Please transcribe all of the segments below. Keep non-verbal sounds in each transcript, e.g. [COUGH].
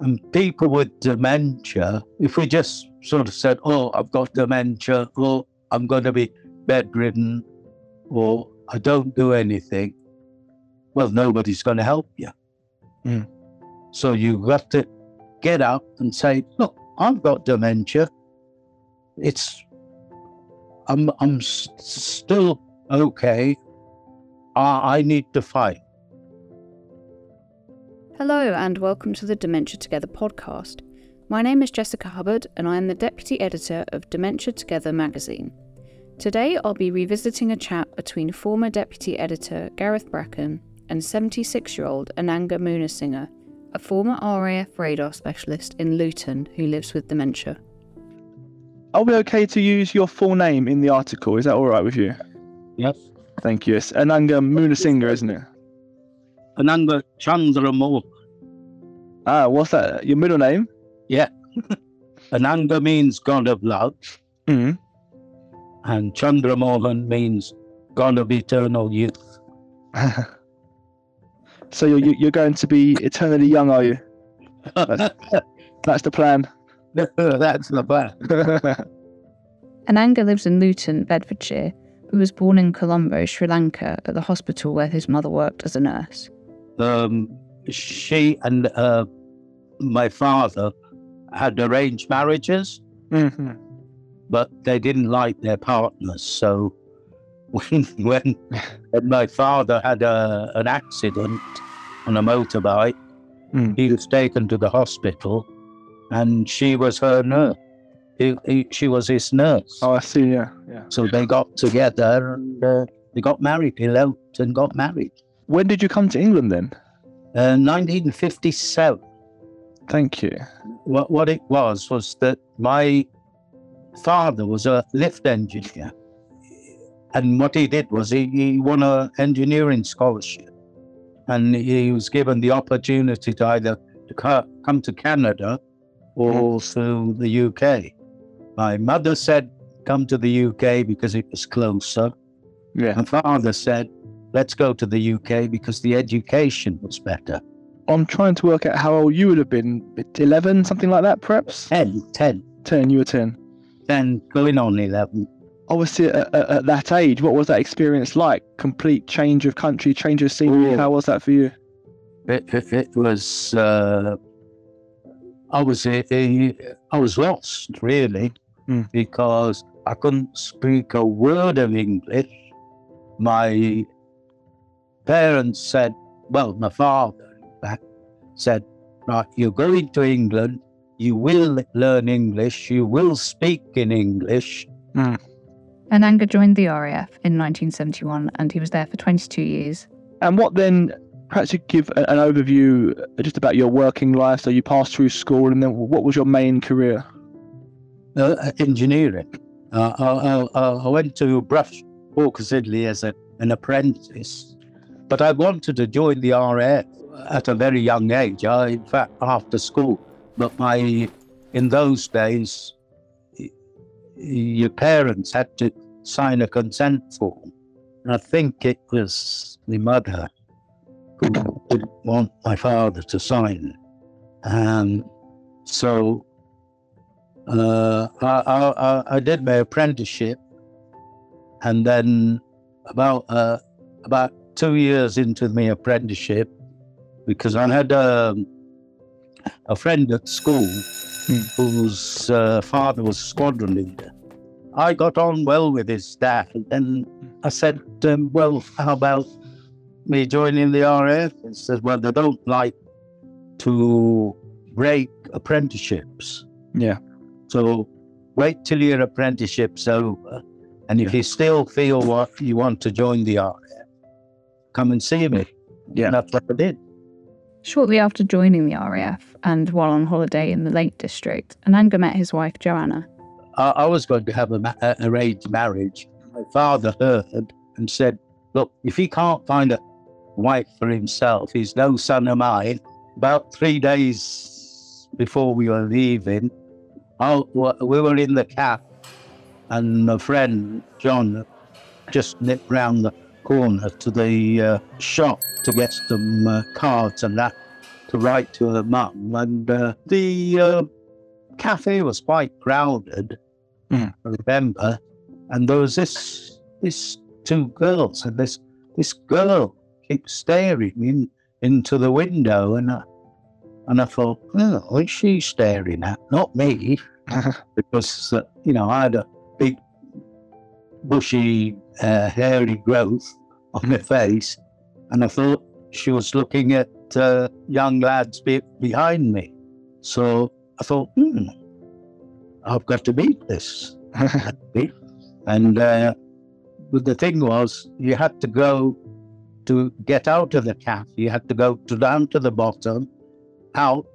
And people with dementia, if we just sort of said, oh, I've got dementia, or I'm going to be bedridden, or I don't do anything, well, nobody's going to help you. Mm. So you have got to get up and say, look, I've got dementia. It's, I'm, I'm still okay. I, I need to fight. Hello, and welcome to the Dementia Together podcast. My name is Jessica Hubbard, and I am the deputy editor of Dementia Together magazine. Today, I'll be revisiting a chat between former deputy editor Gareth Bracken and 76 year old Ananga Moonesinghe, a former RAF radar specialist in Luton who lives with dementia. Are we okay to use your full name in the article? Is that all right with you? Yes. Thank you. It's Ananga Moonesinghe, isn't it? Ananga Chandra Mohan. Ah, what's that? Your middle name? Yeah. [LAUGHS] Ananga means God of love, Mm. and Chandra Mohan means God of eternal youth. [LAUGHS] so you're you- you're going to be eternally young, are you? [LAUGHS] That's the plan. That's the plan. Ananga lives in Luton, Bedfordshire, but was born in Colombo, Sri Lanka, at the hospital where his mother worked as a nurse. Um, she and uh, my father had arranged marriages, hmm but they didn't like their partners. So when when, [LAUGHS] when my father had a, an accident on a motorbike, Mm. he was taken to the hospital, and she was her nurse. He, he, she was his nurse. Oh, I see. Yeah, yeah. So they got together and uh, they got married. He eloped and got married. When did you come to England then? Uh, 1957. Thank you. What, what it was was that my father was a lift engineer. And what he did was he, he won an engineering scholarship. And he was given the opportunity to either to come to Canada or to the UK. My mother said, come to the UK because it was closer. Yeah. My father said, let's go to the UK because the education was better. I'm trying to work out how old you would have been. 11, something like that, perhaps? 10, 10, 10, you were 10. 10, going on 11. Obviously, at, at, at that age, what was that experience like? Complete change of country, change of scenery. Ooh. How was that for you? It, it, it was, uh, I was, uh, I was lost really Mm. because I couldn't speak a word of English. My parents said, well, my father, in fact, said, right, you're going to England, you will learn English, you will speak in English. Ananga joined the RAF in 1971 and he was there for 22 years. And what then, perhaps you give an overview uh, just about your working life. So you passed through school, and then what was your main career? uh, engineering. Uh, I, I, I went to Brush Hawker Siddeley as a, an apprentice, but I wanted to join the RAF at a very young age. I, in fact, after school. But my, in those days, your parents had to sign a consent form. And I think it was the mother who didn't want my father to sign. And so uh, I, I, I- did my apprenticeship, and then about uh, about two years into my apprenticeship, because I had um, a friend at school whose uh, father was squadron leader. I got on well with his dad, and then I said, um, "Well, how about me joining the RAF?" He said, "Well, they don't like to break apprenticeships." Yeah. So wait till your apprenticeship's over. And if Yeah. you still feel what you want to join the RAF, come and see me. Yeah. And that's what I did. Shortly after joining the RAF and while on holiday in the Lake District, Ananga met his wife Joanna. I, I was going to have a ma- arranged marriage. My father heard and said, Look, if he can't find a wife for himself, he's no son of mine. About three days before we were leaving, I, we were in the cab, and my friend John just nipped round the corner to the uh, shop to get some uh, cards and that. to write to her mum, and uh, the uh, cafe was quite crowded. Mm. I remember, and there was this this two girls, and this this girl kept staring in into the window, and I, and I thought, oh, what's she staring at? Not me, [LAUGHS] because uh, you know I had a bushy, uh, hairy growth on her face, and I thought she was looking at uh, young lads be- behind me. So I thought, hmm, I've got to beat this. [LAUGHS] and uh, but the thing was, you had to go to get out of the cafe. You had to go to down to the bottom, out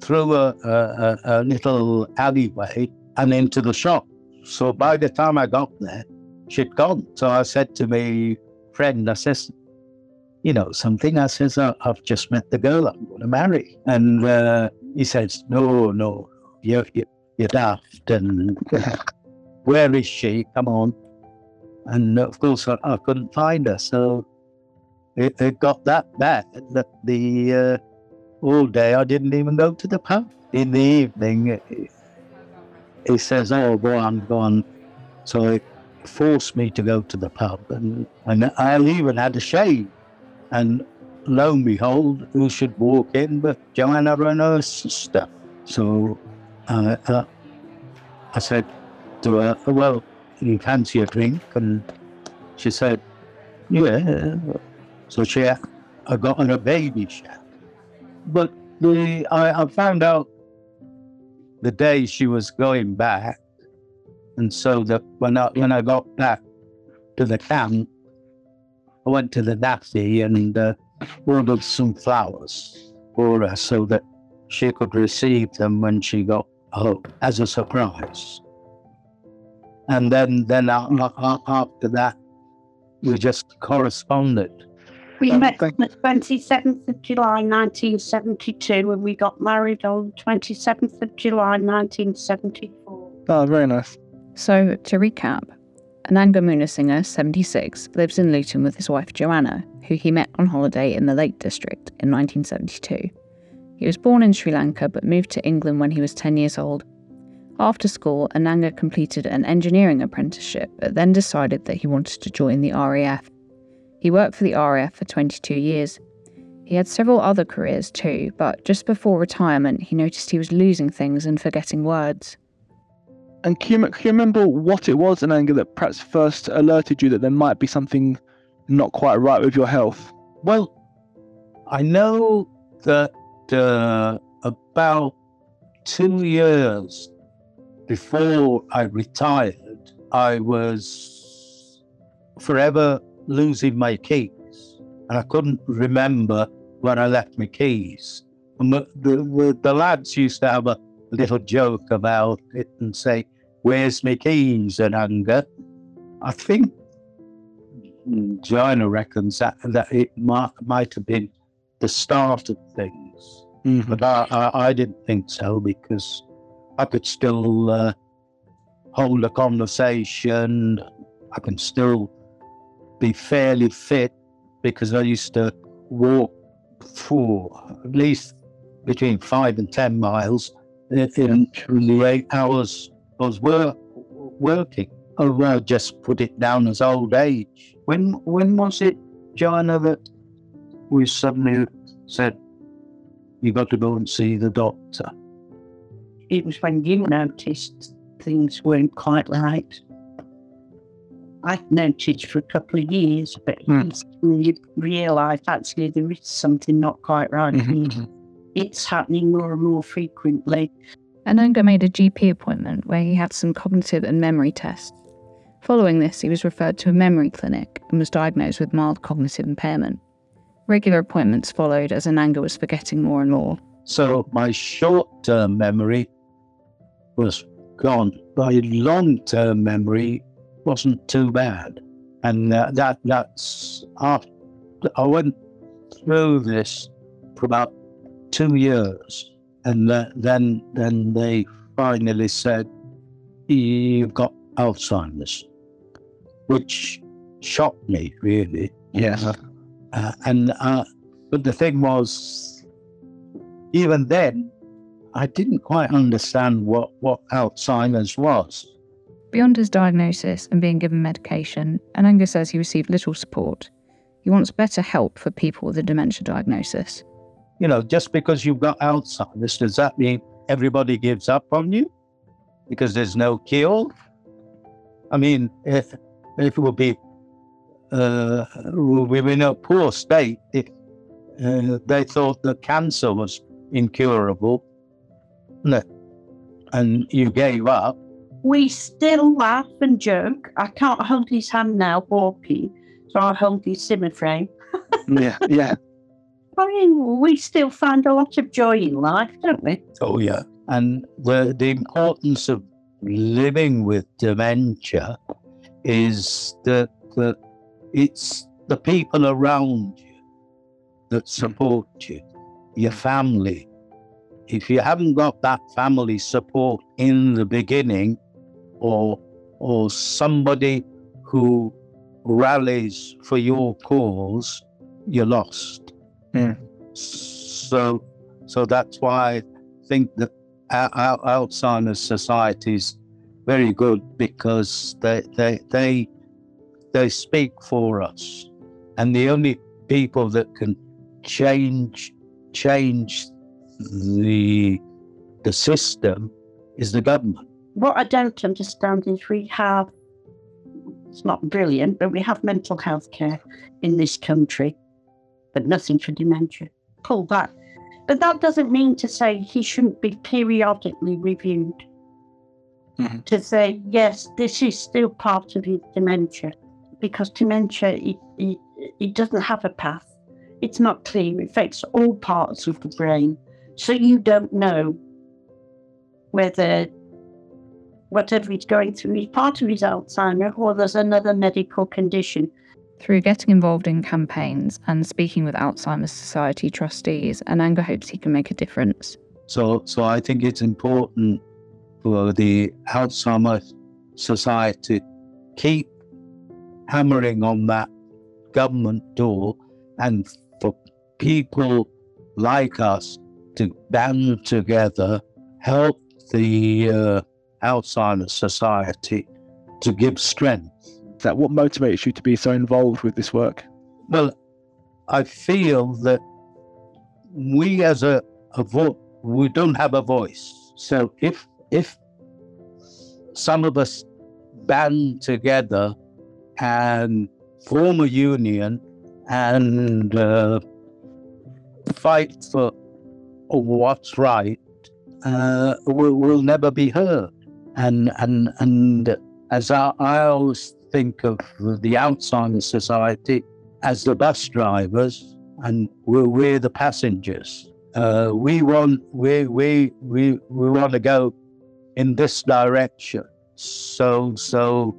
through a, a, a little alleyway, and into the shop. So by the time I got there, she'd gone. So I said to my friend, I says, you know, something. I says, "I- I've just met the girl I'm going to marry. And uh, he says, no, no, you're, you're, daft. And [LAUGHS] where is she? Come on. And of course, I, I couldn't find her. So it, it got that bad that the uh, all day I didn't even go to the pub. In the evening, he- he says, oh, go on, go on. So it forced me to go to the pub. And, and I even had a shave. And lo and behold, who should walk in but Joanna her sister. So uh, uh, I said to her, well, you fancy a drink? And she said, yeah. So she, I got her a Babycham. But the, I, I found out the day she was going back. And so that when I, when I got back to the camp, I went to the NAAFI and uh, ordered some flowers for her so that she could receive them when she got home as a surprise. And then, then a- a- after that, we just corresponded. We Um, met thank- on the 27th of July 1972 and we got married on 27th of July 1974. Oh, very nice. So, to recap, Ananga Moonesinghe, 76, lives in Luton with his wife Joanna, who he met on holiday in the Lake District in 1972. He was born in Sri Lanka but moved to England when he was 10 years old. After school, Ananga completed an engineering apprenticeship but then decided that he wanted to join the RAF. He worked for the RAF for 22 years. He had several other careers too, but just before retirement, he noticed he was losing things and forgetting words. And can you, can you remember what it was Ananga that perhaps first alerted you that there might be something not quite right with your health? Well, I know that uh, about two years before I retired, I was forever losing my keys, and I couldn't remember where I left my keys. And the, the, the lads used to have a little joke about it and say, "Where's my keys?" Ananga. I think Joanna reckons that, that it might, might have been the start of things. Mm-hmm. But I, I, I didn't think so because I could still uh, hold a conversation. I can still be fairly fit because I used to walk for at least between five and 10 miles in, in the eight hours I was wor- working. Oh, well, just put it down as old age. When when was it, Joanna, that we suddenly said, you got to go and see the doctor? It was when you noticed things weren't quite right. I've noticed for a couple of years, but Hmm. you realise actually there is something not quite right. Mhm. It's happening more and more frequently. Ananga made a GP appointment where he had some cognitive and memory tests. Following this, he was referred to a memory clinic and was diagnosed with mild cognitive impairment. Regular appointments followed as Ananga was forgetting more and more. So my short term memory was gone. My long term memory wasn't too bad. And that that's after I went through this for about two years. And uh, then then they finally said, You've got Alzheimer's, which shocked me, really. Yes. Uh, and uh, but the thing was, even then, I didn't quite understand what, what Alzheimer's was. Beyond his diagnosis and being given medication, Ananga says he received little support. He wants better help for people with a dementia diagnosis. You know, just because you've got Alzheimer's, does that mean everybody gives up on you? Because there's no cure? I mean, if, if it would be, uh, we were in a poor state if uh, they thought that cancer was incurable and you gave up. We still laugh and joke. I can't hold his hand now walking, so I hold his Zimmer frame. yeah, yeah. I mean, we still find a lot of joy in life, don't we? Oh, yeah. And the, the importance of living with dementia is that, that it's the people around you that support you, your family. If you haven't got that family support in the beginning, or or somebody who rallies for your cause, you're lost. Mm. So, so that's why I think that our, our Alzheimer's Society is very good because they they they they speak for us, and the only people that can change change the the system is the government. What I don't understand is we have it's not brilliant, but we have mental health care in this country, but nothing for dementia. Call that. But that doesn't mean to say he shouldn't be periodically reviewed. Mhm. To say, yes, this is still part of his dementia, because dementia, it, it, it doesn't have a path. It's not clear. It affects all parts of the brain. So you don't know whether whatever he's going through is part of his Alzheimer or there's another medical condition. Through getting involved in campaigns and speaking with Alzheimer's Society trustees, Ananga hopes he can make a difference. So, so I think it's important for the Alzheimer's Society keep hammering on that government door, and for people like us to band together, help the uh, Alzheimer's Society to give strength. That what motivates you to be so involved with this work? Well, I feel that we as a, a vo- we don't have a voice. So if if some of us band together and form a union and uh, fight for what's right, uh, we'll, we'll never be heard. And and and as I, I always think of the Alzheimer's Society as the bus drivers, and we're, we're the passengers. Uh, we want we we we we want to go in this direction. So so,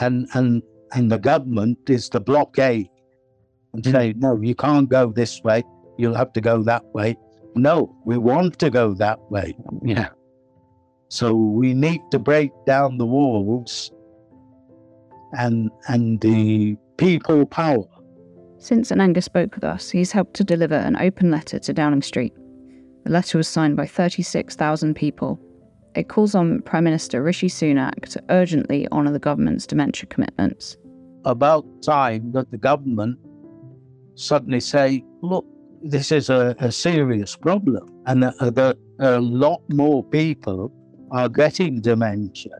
and and and the government is the blockade and say no, you can't go this way. You'll have to go that way. No, we want to go that way. Yeah. So we need to break down the walls and and the people power. Since Ananga spoke with us, he's helped to deliver an open letter to Downing Street. The letter was signed by 36,000 people. It calls on Prime Minister Rishi Sunak to urgently honour the government's dementia commitments. About time that the government suddenly say, look, this is a, a serious problem, and uh, that a lot more people are getting dementia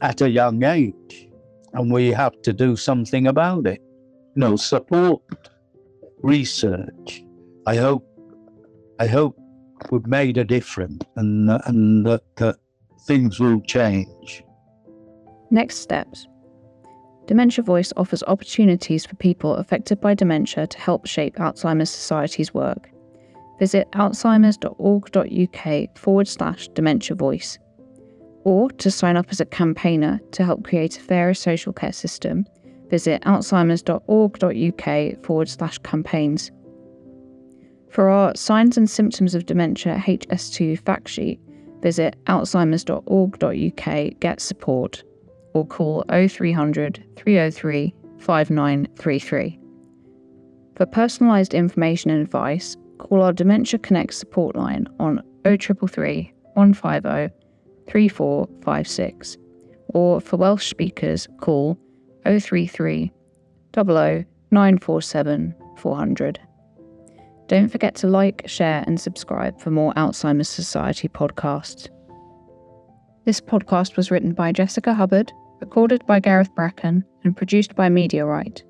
at a young age, and we have to do something about it. You know, support research. I hope, I hope we've made a difference, and and that, that things will change. Next steps Dementia Voice offers opportunities for people affected by dementia to help shape Alzheimer's Society's work. Visit alzheimers.org.uk forward slash dementia voice. Or to sign up as a campaigner to help create a fairer social care system, visit alzheimers.org.uk forward slash campaigns. For our Signs and Symptoms of Dementia HS2 fact sheet, visit alzheimers.org.uk get support or call 0300 303 5933. For personalised information and advice, call our Dementia Connect support line on 0333 150 3456 or for Welsh speakers call 033 00 947 400. Don't forget to like, share, and subscribe for more Alzheimer's Society podcasts. This podcast was written by Jessica Hubbard, recorded by Gareth Bracken, and produced by Mediarite.